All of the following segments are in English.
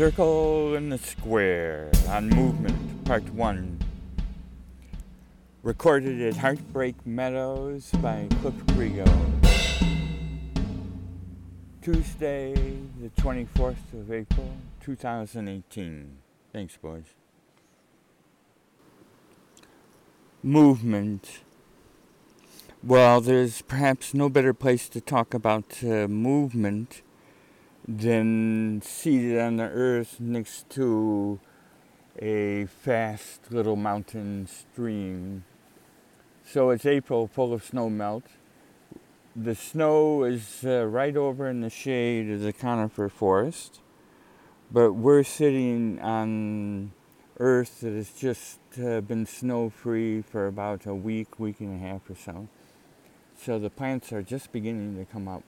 Circle in the Square on Movement, Part 1. Recorded at Heartbreak Meadows by Cliff Crego. Tuesday, the 24th of April, 2018. Thanks, boys. Movement. Well, there's perhaps no better place to talk about uh, movement than seated on the earth next to a fast little mountain stream. So it's April, full of snow melt. The snow is uh, right over in the shade of the conifer forest, but we're sitting on earth that has just uh, been snow free for about a week, week and a half or so. So the plants are just beginning to come up.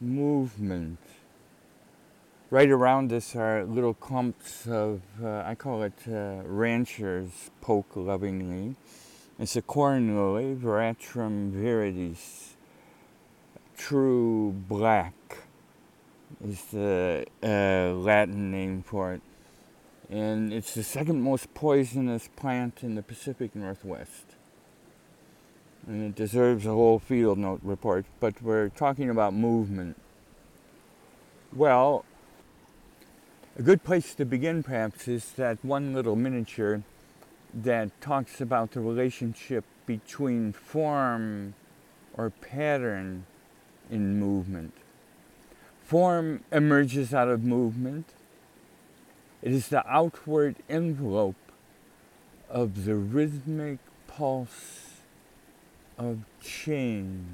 Movement right around us are little clumps of, uh, I call it uh, rancher's poke lovingly. It's a corn lily, Veratrum viridis. True black is the uh, Latin name for it. And it's the second most poisonous plant in the Pacific Northwest. And it deserves a whole field note report, but we're talking about movement. Well, a good place to begin, perhaps, is that one little miniature that talks about the relationship between form or pattern in movement. Form emerges out of movement. It is the outward envelope of the rhythmic pulse of change.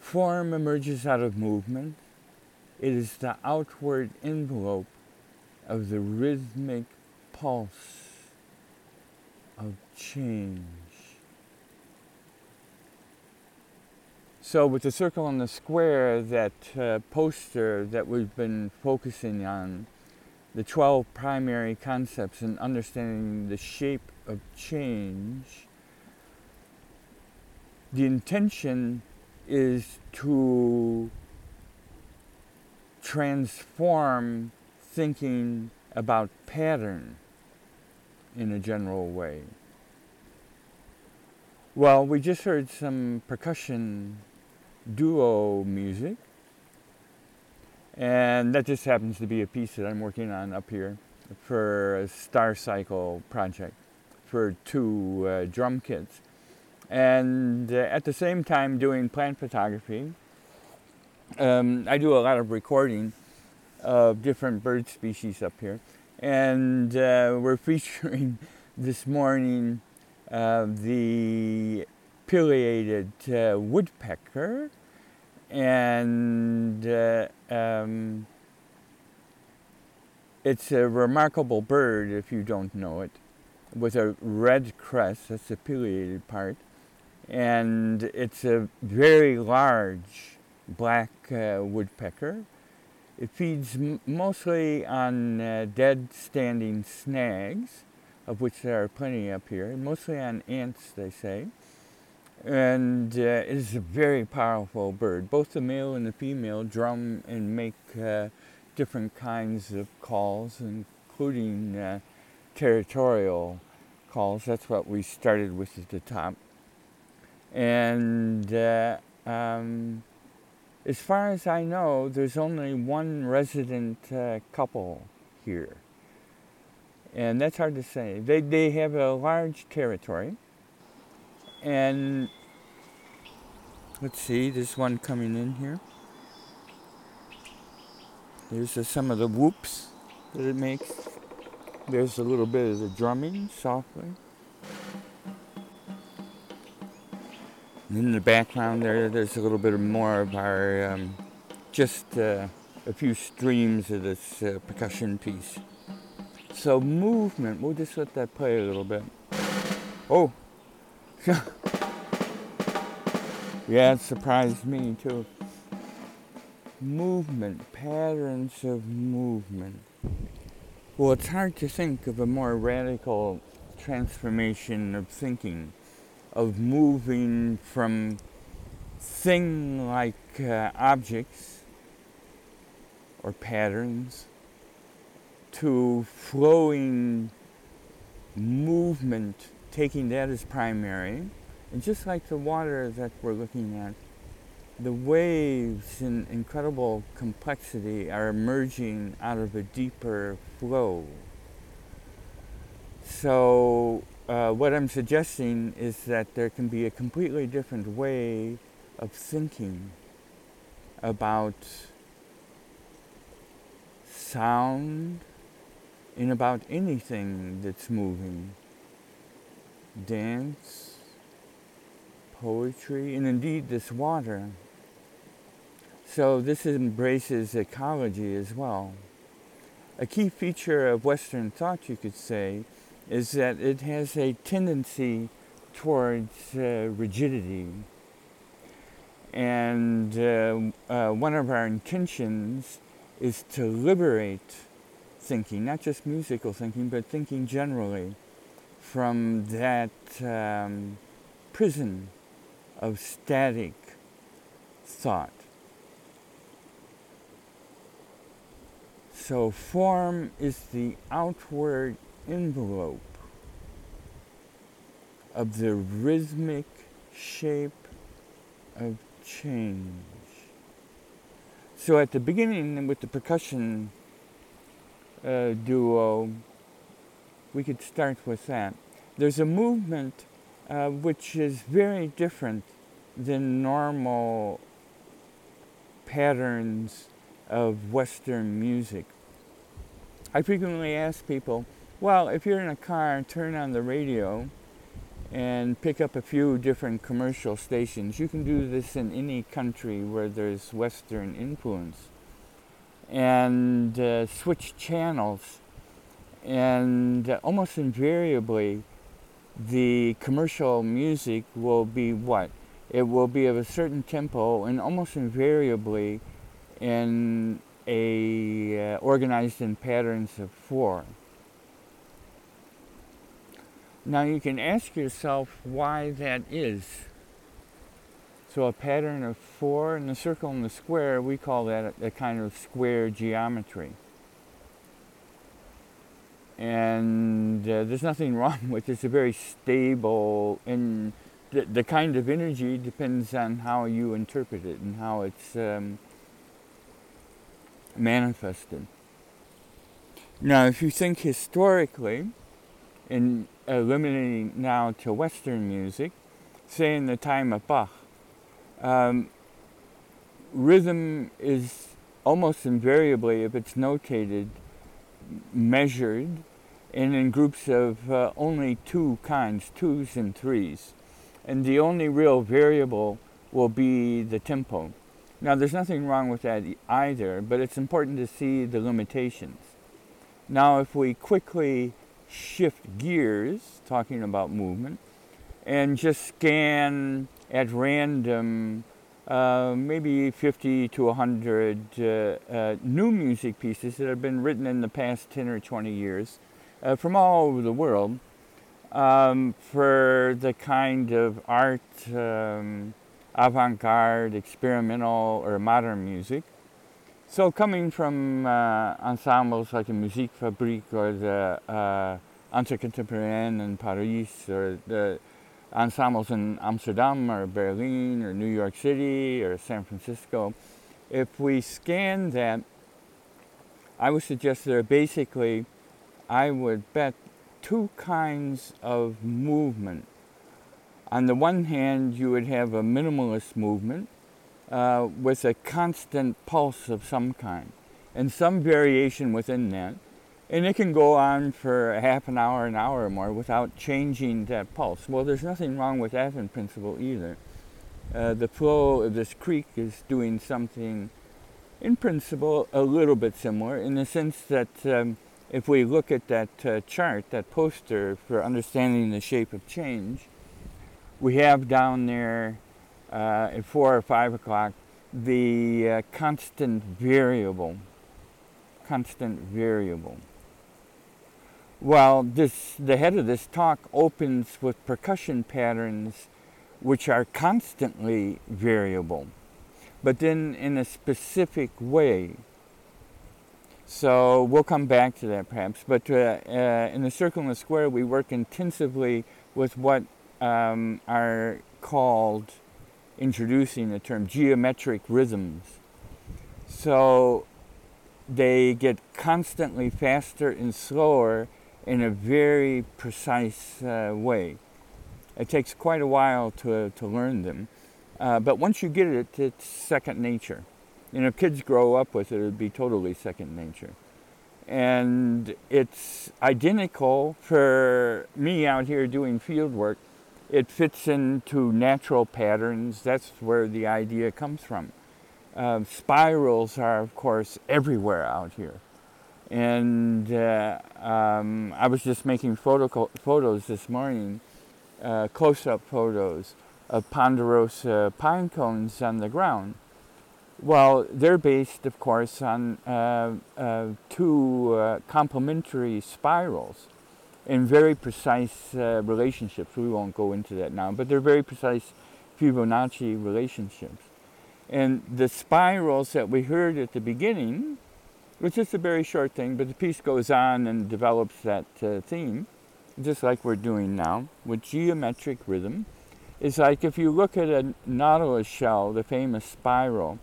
Form emerges out of movement. It is the outward envelope of the rhythmic pulse of change. So, with the circle and the square, that uh, poster that we've been focusing on, the 12 primary concepts in understanding the shape of change, the intention is to transform thinking about pattern in a general way. Well, we just heard some percussion duo music, and that just happens to be a piece that I'm working on up here for a Star Cycle project for two uh, drum kits. And uh, at the same time, doing plant photography um, I do a lot of recording of different bird species up here, and uh, we're featuring this morning uh, the pileated uh, woodpecker, and uh, um, it's a remarkable bird if you don't know it, with a red crest. That's the pileated part, and it's a very large black uh, woodpecker. It feeds m- mostly on uh, dead standing snags, of which there are plenty up here, mostly on ants, they say. And uh, it is a very powerful bird. Both the male and the female drum and make uh, different kinds of calls, including uh, territorial calls. That's what we started with at the top. And uh, um, as far as I know, there's only one resident uh, couple here. And that's hard to say. They, they have a large territory. And let's see, there's one coming in here. There's some of the whoops that it makes. There's a little bit of the drumming softly. In the background there, there's a little bit more of our, um, just uh, a few streams of this uh, percussion piece. So movement, we'll just let that play a little bit. Oh, yeah, it surprised me too. Movement, patterns of movement. Well, it's hard to think of a more radical transformation of thinking of moving from thing like uh, objects or patterns to flowing movement, taking that as primary. And just like the water that we're looking at, the waves in incredible complexity are emerging out of a deeper flow. So, uh, what I'm suggesting is that there can be a completely different way of thinking about sound and about anything that's moving dance, poetry, and indeed this water. So this embraces ecology as well. A key feature of Western thought, you could say, is that it has a tendency towards uh, rigidity. And uh, uh, one of our intentions is to liberate thinking, not just musical thinking, but thinking generally, from that um, prison of static thought. So, form is the outward envelope of the rhythmic shape of change. So, at the beginning, with the percussion uh, duo, we could start with that. There's a movement uh, which is very different than normal patterns of Western music. I frequently ask people, well, if you're in a car, turn on the radio and pick up a few different commercial stations. You can do this in any country where there's Western influence and uh, switch channels. And almost invariably, the commercial music will be what? It will be of a certain tempo and almost invariably in a uh, organized in patterns of four. Now you can ask yourself why that is. So a pattern of four in the circle and the square, we call that a, a kind of square geometry. And uh, there's nothing wrong with it. It's a very stable, and the, the kind of energy depends on how you interpret it and how it's um, manifested. Now, if you think historically, in eliminating now to Western music, say in the time of Bach, um, rhythm is almost invariably, if it's notated, measured and in groups of uh, only two kinds, twos and threes. And the only real variable will be the tempo. Now, there's nothing wrong with that either, but it's important to see the limitations. Now, if we quickly shift gears, talking about movement, and just scan at random uh, maybe 50 to 100 uh, uh, new music pieces that have been written in the past 10 or 20 years uh, from all over the world um, for the kind of art, um, avant garde, experimental, or modern music. So, coming from uh, ensembles like the Musique Fabrique or the uh, Contemporain in Paris or the ensembles in Amsterdam or Berlin or New York City or San Francisco, if we scan that, I would suggest there are basically, I would bet, two kinds of movement. On the one hand, you would have a minimalist movement uh, with a constant pulse of some kind and some variation within that. And it can go on for half an hour, an hour or more without changing that pulse. Well, there's nothing wrong with that in principle either. Uh, the flow of this creek is doing something, in principle, a little bit similar in the sense that um, if we look at that uh, chart, that poster for understanding the shape of change, we have down there uh, at 4 or 5 o'clock the uh, constant variable. Constant variable. Well, this, the head of this talk opens with percussion patterns which are constantly variable, but then in a specific way. So we'll come back to that perhaps. But uh, uh, in the circle and the square, we work intensively with what um, are called, introducing the term, geometric rhythms. So they get constantly faster and slower in a very precise uh, way. It takes quite a while to, to learn them. Uh, but once you get it, it's second nature. You know, kids grow up with it, it'd be totally second nature. And it's identical for me out here doing field work. It fits into natural patterns. That's where the idea comes from. Uh, spirals are, of course, everywhere out here. And uh, um, I was just making photo- photos this morning, uh, close up photos of ponderosa pine cones on the ground. Well, they're based, of course, on uh, uh, two uh, complementary spirals in very precise uh, relationships. We won't go into that now, but they're very precise Fibonacci relationships. And the spirals that we heard at the beginning was just a very short thing, but the piece goes on and develops that uh, theme, just like we're doing now with geometric rhythm. It's like if you look at a nautilus shell, the famous spiral,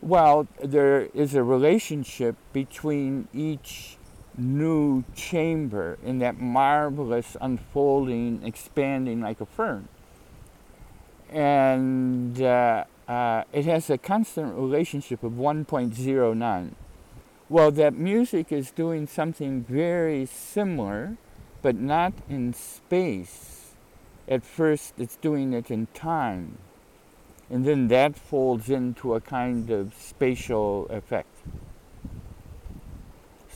well, there is a relationship between each new chamber in that marvelous unfolding, expanding like a fern. And uh, uh, it has a constant relationship of 1.09. Well, that music is doing something very similar, but not in space. At first, it's doing it in time and then that folds into a kind of spatial effect.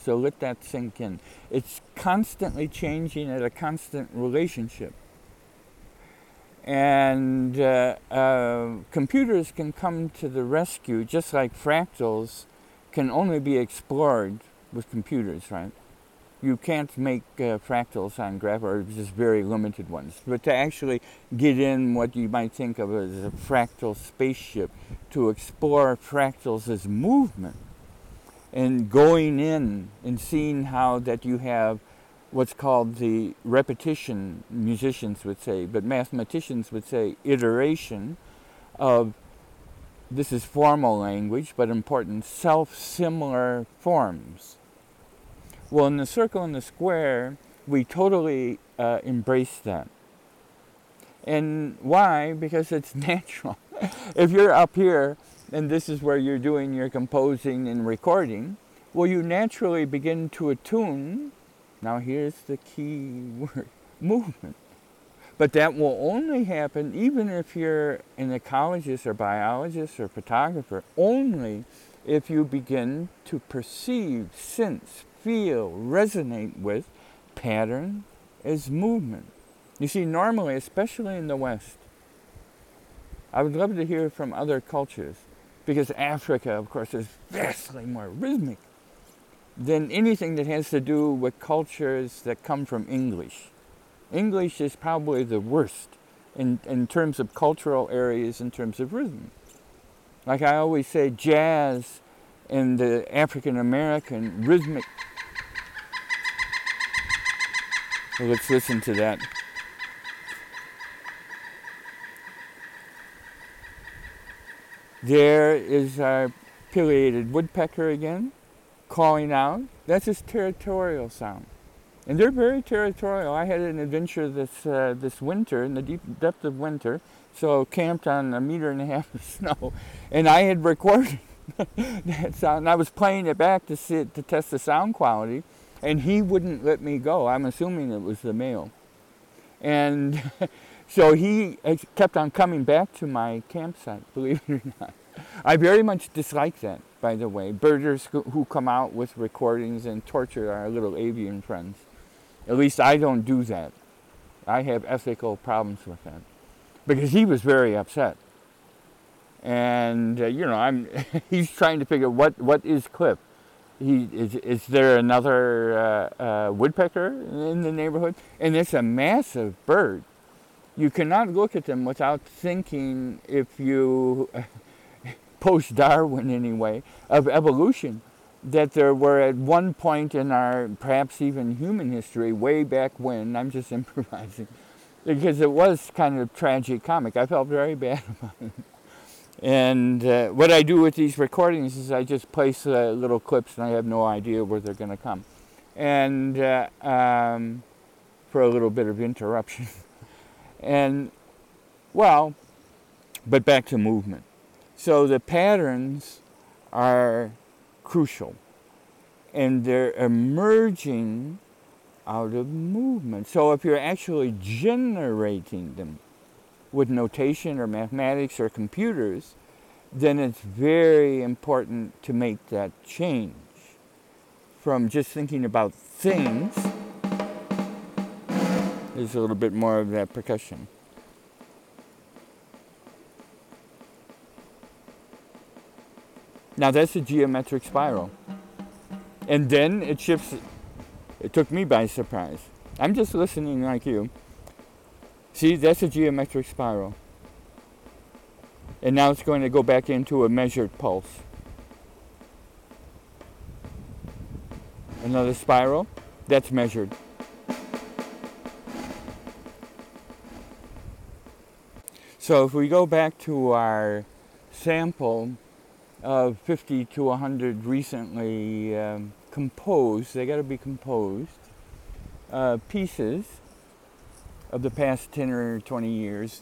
So let that sink in. It's constantly changing at a constant relationship. And uh, uh, computers can come to the rescue just like fractals can only be explored with computers, right? you can't make uh, fractals on graph or just very limited ones. But to actually get in what you might think of as a fractal spaceship, to explore fractals as movement, and going in and seeing how that you have what's called the repetition, musicians would say, but mathematicians would say iteration of this is formal language, but important self similar forms well, in the circle and the square, we totally uh, embrace that. And why? Because it's natural. if you're up here and this is where you're doing your composing and recording, well, you naturally begin to attune. Now, here's the key word movement. But that will only happen even if you're an ecologist or biologist or photographer, only if you begin to perceive, sense, feel, resonate with pattern is movement. You see, normally, especially in the West, I would love to hear from other cultures because Africa, of course, is vastly more rhythmic than anything that has to do with cultures that come from English. English is probably the worst in, in terms of cultural areas, in terms of rhythm. Like I always say, jazz and the African American rhythmic let's listen to that. There is our pileated woodpecker again, calling out. That's his territorial sound. And they're very territorial. I had an adventure this, uh, this winter, in the deep depth of winter, so camped on a meter and a half of snow, and I had recorded that sound. And I was playing it back to see to test the sound quality, and he wouldn't let me go. I'm assuming it was the male. And so he kept on coming back to my campsite, believe it or not. I very much dislike that, by the way. Birders who come out with recordings and torture our little avian friends. At least I don't do that. I have ethical problems with that. Because he was very upset. And, uh, you know, I'm, he's trying to figure what, what is Cliff he is, is there another uh, uh, woodpecker in the neighborhood? And it's a massive bird. You cannot look at them without thinking, if you post Darwin anyway, of evolution. that there were at one point in our perhaps even human history, way back when, I'm just improvising, because it was kind of tragic comic. I felt very bad about it. And uh, what I do with these recordings is I just place uh, little clips and I have no idea where they're going to come. And uh, um, for a little bit of interruption. And, well, but back to movement. So the patterns are crucial and they're emerging out of movement. So if you're actually generating them, with notation or mathematics or computers, then it's very important to make that change from just thinking about things. There's a little bit more of that percussion. Now that's a geometric spiral. And then it shifts. It took me by surprise. I'm just listening like you. See, that's a geometric spiral. And now it's going to go back into a measured pulse. Another spiral, that's measured. So if we go back to our sample of 50 to 100 recently um, composed, they got to be composed, uh, pieces, of the past 10 or 20 years.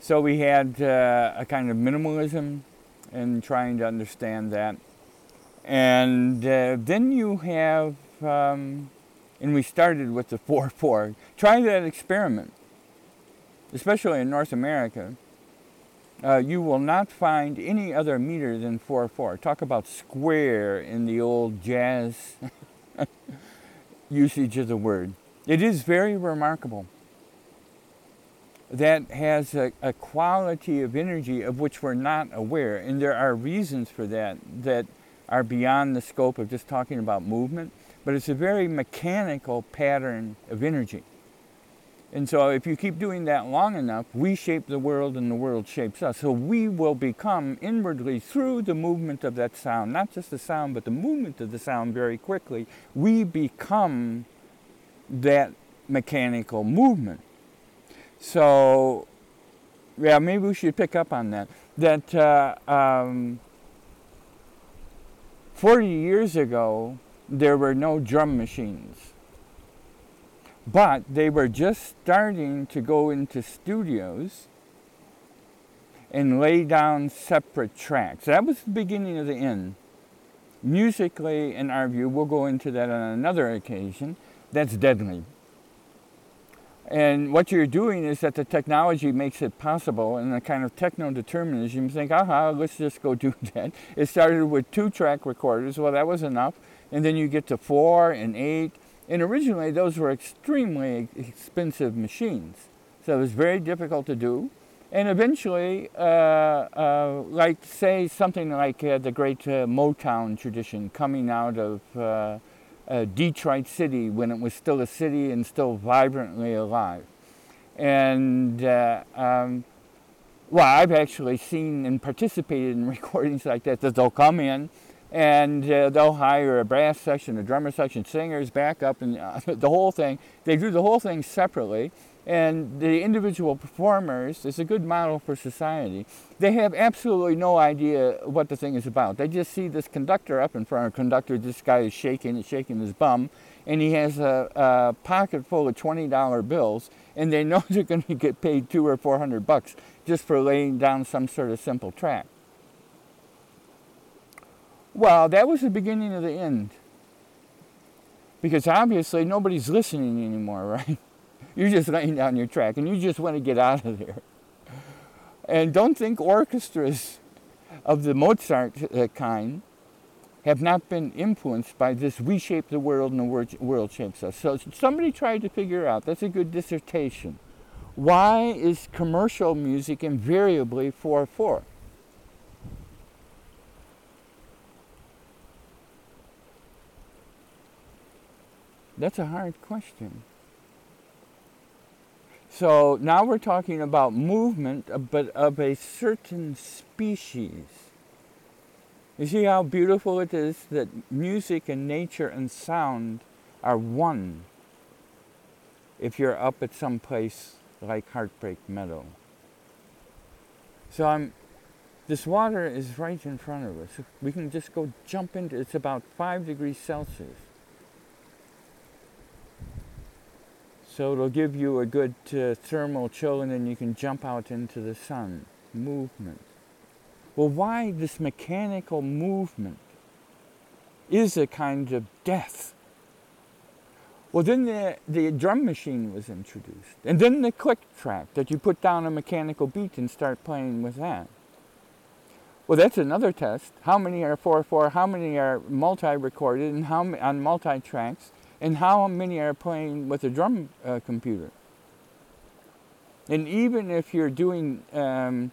So we had uh, a kind of minimalism and trying to understand that. And uh, then you have, um, and we started with the 4 4. Try that experiment, especially in North America. Uh, you will not find any other meter than 4 4. Talk about square in the old jazz usage of the word. It is very remarkable. That has a, a, quality of energy of which we're not aware. And there are reasons for that that are beyond the scope of just talking about movement. But it's a very mechanical pattern of energy. And so if you keep doing that long enough, we shape the world and the world shapes us. So we will become inwardly through the movement of that sound, not just the sound, but the movement of the sound very quickly, we become that mechanical movement. So, yeah, maybe we should pick up on that. That uh, um, 40 years ago, there were no drum machines. But they were just starting to go into studios and lay down separate tracks. That was the beginning of the end. Musically, in our view, we'll go into that on another occasion that's deadly. And what you're doing is that the technology makes it possible, and the kind of techno determinism, you think, aha, let's just go do that. It started with two track recorders, well, that was enough. And then you get to four and eight. And originally, those were extremely expensive machines. So it was very difficult to do. And eventually, uh, uh, like, say, something like uh, the great uh, Motown tradition coming out of uh, uh, Detroit City when it was still a city and still vibrantly alive. And um, well, I've actually seen and participated in recordings like that that they'll come in and uh, they'll hire a brass section, a drummer section, singers, backup, and uh, the whole thing. They do the whole thing separately and the individual performers is a good model for society. They have absolutely no idea what the thing is about. They just see this conductor up in front of conductor. This guy is shaking and shaking his bum, and he has a, a pocket full of twenty dollar bills, and they know they're going to get paid two or four hundred bucks just for laying down some sort of simple track. Well, that was the beginning of the end. Because obviously nobody's listening anymore, right? You're just laying down your track and you just want to get out of there. And don't think orchestras of the Mozart uh, kind have not been influenced by this we shape the world and the world shapes us. So somebody tried to figure out, that's a good dissertation. Why is commercial music invariably 4 4? That's a hard question. So now we're talking about movement, uh, but of a certain species. You see how beautiful it is that music and nature and sound are one if you're up at some place like Heartbreak Meadow. So I'm this water is right in front of us. We can just go jump into it's about five degrees Celsius. So it'll give you a good uh, thermal chill and then you can jump out into the sun. Movement. Well, why this mechanical movement is a kind of death? Well, then the, the drum machine was introduced. And then the click track that you put down a mechanical beat and start playing with that. Well, that's another test. How many are 4-4? How many are multi-recorded and how on multi-tracks? And how many are playing with a drum uh, computer? And even if you're doing um,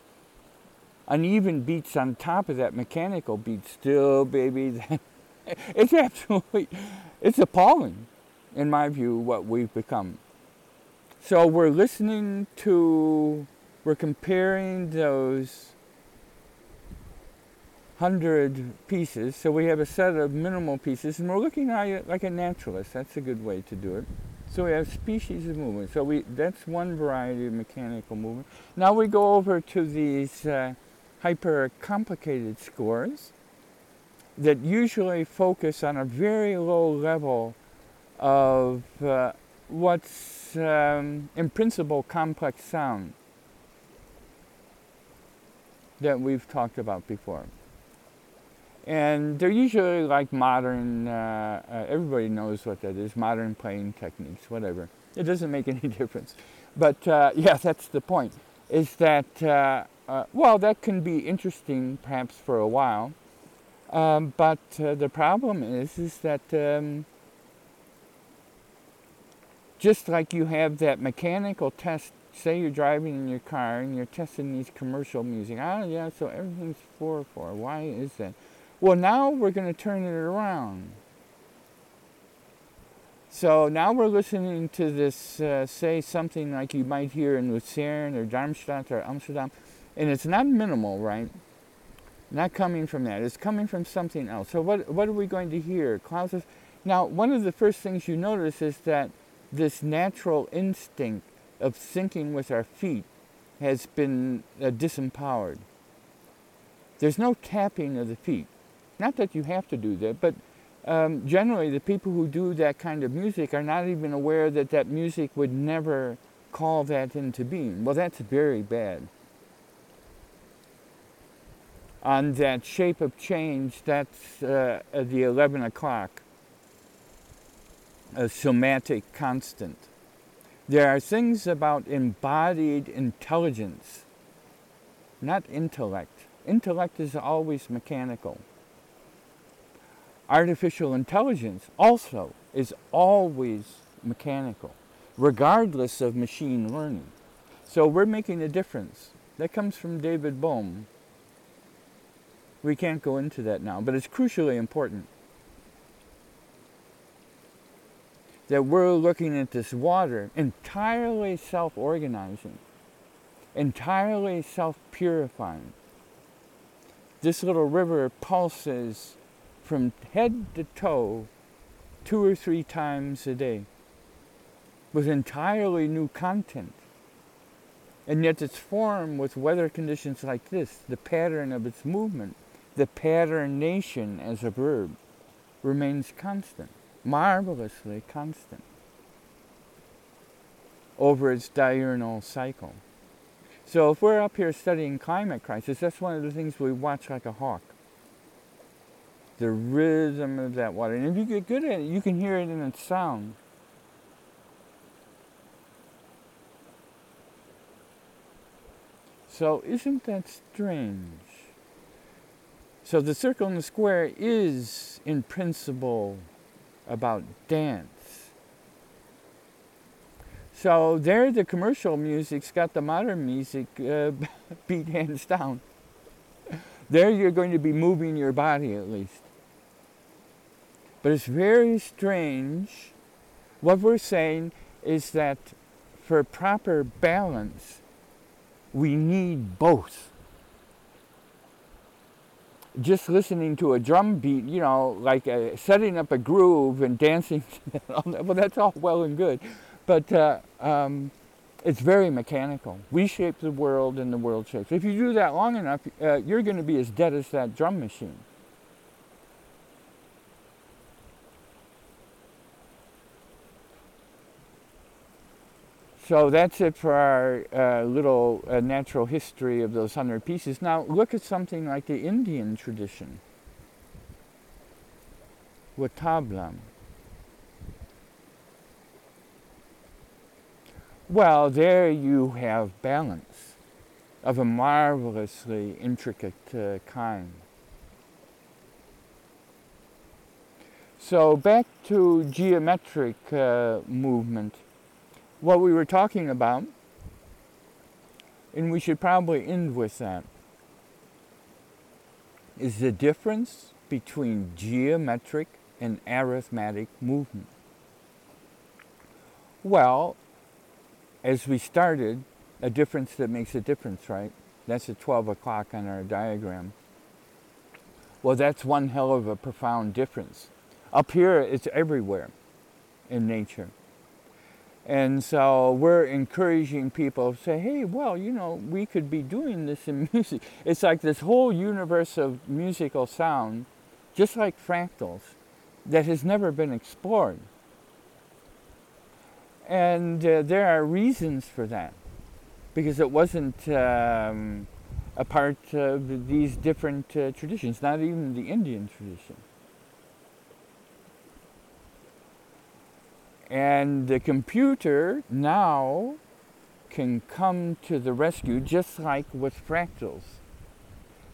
uneven beats on top of that mechanical beat, still, baby, it's absolutely, it's appalling, in my view, what we've become. So we're listening to, we're comparing those hundred pieces. So we have a set of minimal pieces, and we're looking at it like a naturalist. That's a good way to do it. So we have species of movement. So we that's one variety of mechanical movement. Now we go over to these uh, hyper complicated scores that usually focus on a very low level of uh, what's um, in principle complex sound that we've talked about before and they're usually like modern. Uh, uh, everybody knows what that is. Modern playing techniques, whatever. It doesn't make any difference. But uh, yeah, that's the point. Is that uh, uh, well, that can be interesting perhaps for a while, um, but uh, the problem is is that. Um, just like you have that mechanical test say you're driving in your car and you're testing these commercial music. Ah, yeah, so everything's 4 4. Why is that? Well, now we're going to turn it around. So now we're listening to this, uh, say something like you might hear in Lucerne or Darmstadt or Amsterdam, and it's not minimal, right? Not coming from that. It's coming from something else. So what what are we going to hear? Clouds. Now, one of the first things you notice is that this natural instinct of syncing with our feet has been uh, disempowered. There's no tapping of the feet. Not that you have to do that, but um, generally the people who do that kind of music are not even aware that that music would never call that into being. Well, that's very bad. On that shape of change, that's uh, the 11 o'clock, a somatic constant. There are things about embodied intelligence, not intellect. Intellect is always mechanical. Artificial intelligence also is always mechanical, regardless of machine learning. So we're making a difference. That comes from David Bohm. We can't go into that now, but it's crucially important that we're looking at this water entirely self organizing, entirely self purifying. This little river pulses from head to toe two or three times a day with entirely new content. And yet its form with weather conditions like this, the pattern of its movement, the patternation as a verb, remains constant, marvelously constant, over its diurnal cycle. So if we're up here studying climate crisis, that's one of the things we watch like a hawk the rhythm of that water. And if you get good at it, you can hear it in its sound. So isn't that strange? So the circle and the square is in principle about dance. So there the commercial music's got the modern music uh, beat hands down. There you're going to be moving your body at least. But it's very strange. What we're saying is that for proper balance, we need both. just listening to a drum beat, you know, like uh, setting up a groove and dancing, well, that's all well and good. But uh, um, it's very mechanical. We shape the world and the world shapes. If you do that long enough, uh, you're going to be as dead as that drum machine. So that's it for our uh, little uh, natural history of those hundred pieces. Now look at something like the Indian tradition with tabla. Well, there you have balance of a marvelously intricate uh, kind. So back to geometric uh, movement what we were talking about, and we should probably end with that, is the difference between geometric and arithmetic movement. Well, as we started, a difference that makes a difference, right? That's at 12 o'clock on our diagram. Well, that's one hell of a profound difference. Up here, it's everywhere in nature. And so we're encouraging people to say, hey, well, you know, we could be doing this in music. It's like this whole universe of musical sound, just like fractals, that has never been explored. And uh, there are reasons for that, because it wasn't um, a part of these different uh, traditions, not even the Indian tradition. And the computer now can come to the rescue just like with fractals.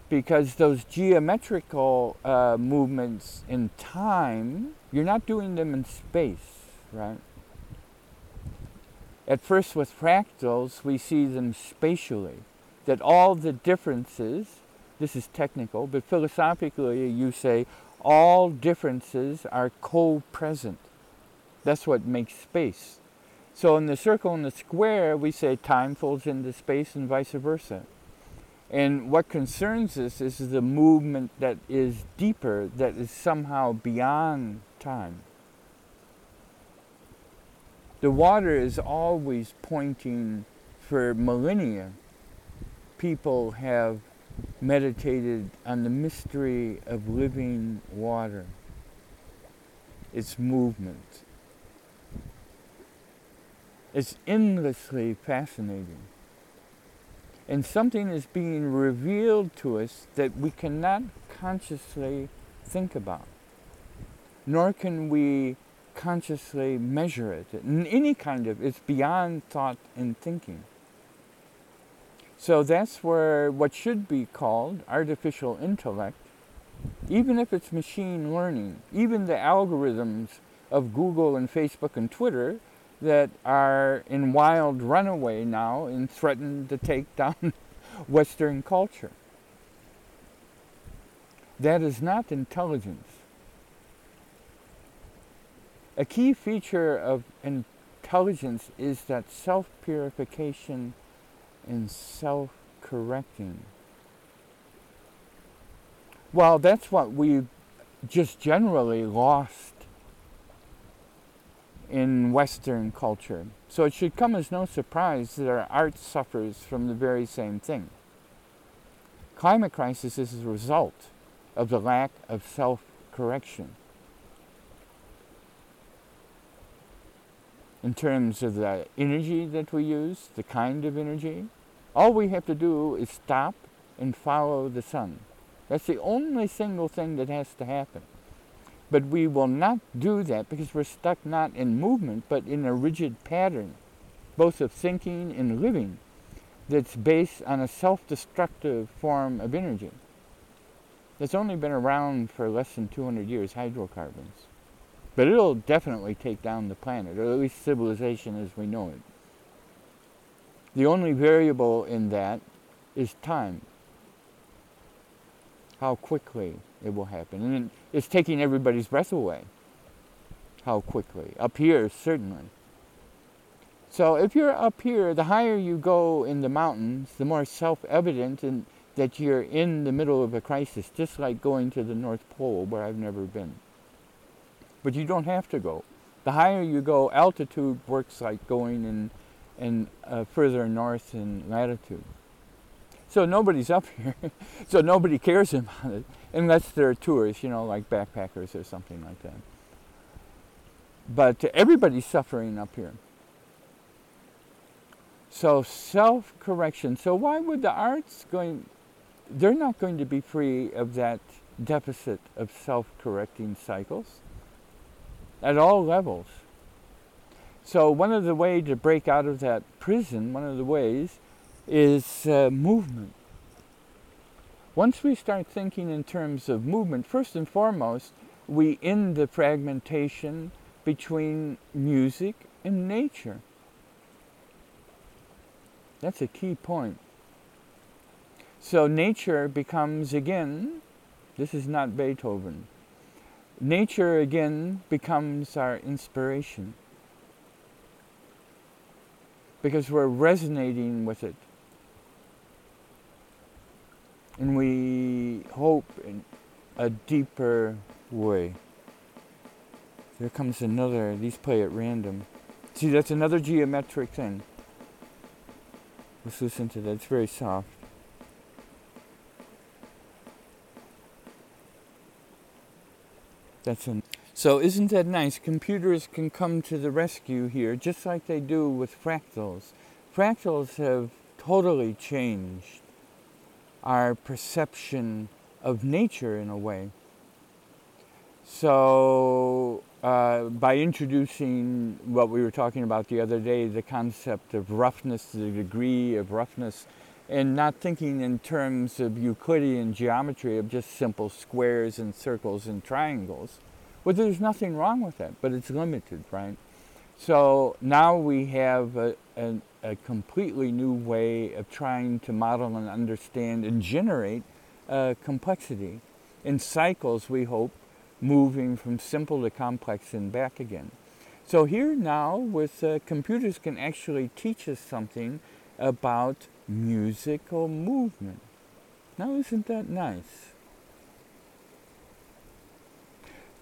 Because those geometrical uh, movements in time, you're not doing them in space, right? At first, with fractals, we see them spatially. That all the differences, this is technical, but philosophically, you say all differences are co present. That's what makes space. So in the circle and the square, we say time folds into space and vice versa. And what concerns us is the movement that is deeper, that is somehow beyond time. The water is always pointing for millennia. People have meditated on the mystery of living water, its movement. It's endlessly fascinating. And something is being revealed to us that we cannot consciously think about, nor can we consciously measure it. In any kind of, it's beyond thought and thinking. So that's where what should be called artificial intellect, even if it's machine learning, even the algorithms of Google and Facebook and Twitter that are in wild runaway now and threaten to take down Western culture. That is not intelligence. A key feature of intelligence is that self purification and self correcting. Well, that's what we've just generally lost in Western culture. So it should come as no surprise that our art suffers from the very same thing. Climate crisis is a result of the lack of self correction. In terms of the energy that we use, the kind of energy, all we have to do is stop and follow the sun. That's the only single thing that has to happen. But we will not do that because we're stuck not in movement, but in a rigid pattern, both of thinking and living, that's based on a self destructive form of energy. That's only been around for less than 200 years, hydrocarbons. But it'll definitely take down the planet, or at least civilization as we know it. The only variable in that is time. How quickly it will happen. And it's taking everybody's breath away. How quickly. Up here, certainly. So if you're up here, the higher you go in the mountains, the more self evident and that you're in the middle of a crisis, just like going to the North Pole where I've never been. But you don't have to go. The higher you go, altitude works like going in, in uh, further north in latitude. So nobody's up here, so nobody cares about it, unless they're tourists, you know, like backpackers or something like that. But everybody's suffering up here. So self-correction. So why would the arts going? They're not going to be free of that deficit of self-correcting cycles at all levels. So one of the ways to break out of that prison, one of the ways, is uh, movement. Once we start thinking in terms of movement, first and foremost, we end the fragmentation between music and nature. That's a key point. So nature becomes again, this is not Beethoven, nature again becomes our inspiration because we're resonating with it. And we hope in a deeper way. There comes another, these play at random. See, that's another geometric thing. Let's listen to that. It's very soft. That's an. So isn't that nice? Computers can come to the rescue here, just like they do with fractals. Fractals have totally changed our perception of nature in a way. So uh, by introducing what we were talking about the other day, the concept of roughness, the degree of roughness, and not thinking in terms of Euclidean geometry of just simple squares and circles and triangles. Well, there's nothing wrong with that, but it's limited, right? So now we have a, a, a completely new way of trying to model and understand and generate uh, complexity in cycles, we hope, moving from simple to complex and back again. So here now with uh, computers can actually teach us something about musical movement. Now isn't that nice?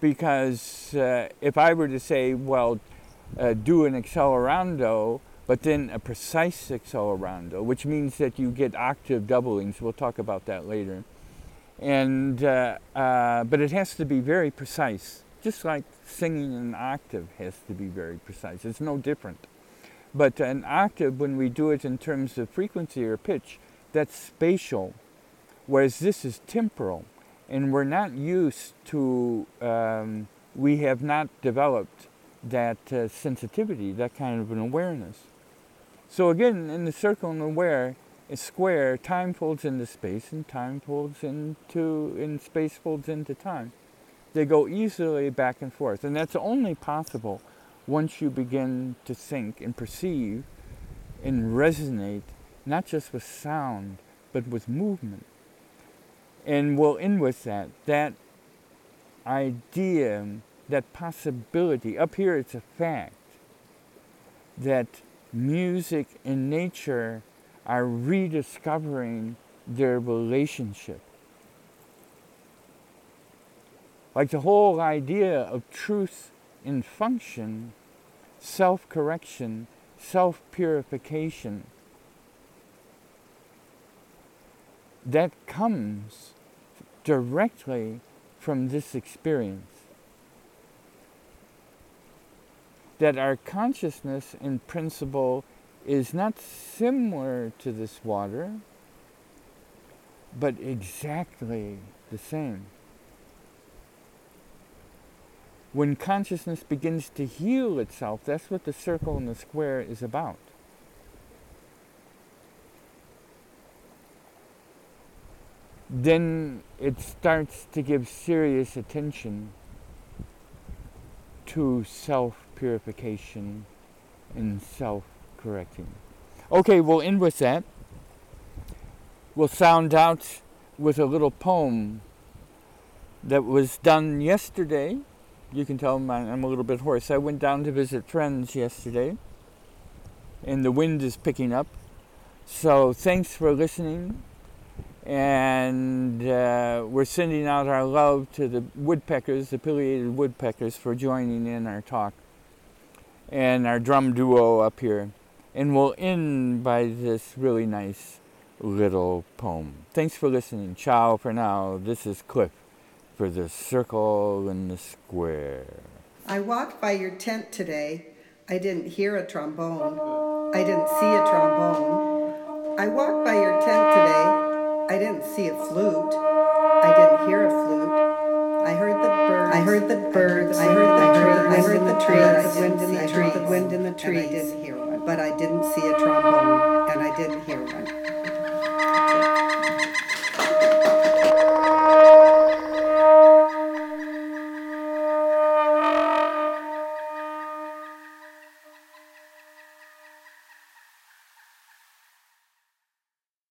Because uh, if I were to say, well, uh, do an accelerando, but then a precise accelerando, which means that you get octave doublings, we'll talk about that later, and uh, uh, but it has to be very precise, just like singing an octave has to be very precise. It's no different. But an octave, when we do it in terms of frequency or pitch, that's spatial, whereas this is temporal, and we're not used to. Um, we have not developed that uh, sensitivity, that kind of an awareness. So again, in the circle and aware, a square, time folds into space and time folds into, and space folds into time. They go easily back and forth. And that's only possible once you begin to think and perceive and resonate, not just with sound, but with movement. And we'll end with that. That idea, that possibility, up here it's a fact, that music and nature are rediscovering their relationship. Like the whole idea of truth in function, self correction, self purification, that comes directly from this experience. That our consciousness in principle is not similar to this water, but exactly the same. When consciousness begins to heal itself, that's what the circle and the square is about. Then it starts to give serious attention to self purification and self correcting. Okay, we'll end with that. We'll sound out with a little poem that was done yesterday. You can tell I'm a little bit hoarse. I went down to visit friends yesterday, and the wind is picking up. So thanks for listening. And uh, we're sending out our love to the woodpeckers, the pileated woodpeckers, for joining in our talk. And our drum duo up here. And we'll end by this really nice little poem. Thanks for listening. Ciao for now. This is Cliff for the circle and the square. I walked by your tent today. I didn't hear a trombone. I didn't see a trombone. I walked by your tent today. I didn't see a flute. I didn't hear a flute. I heard the birds. I heard the birds. I heard the trees. I heard the trees. Wind in the trees. The wind in the trees. And I didn't hear one. But I didn't see a trombone, and I didn't hear one.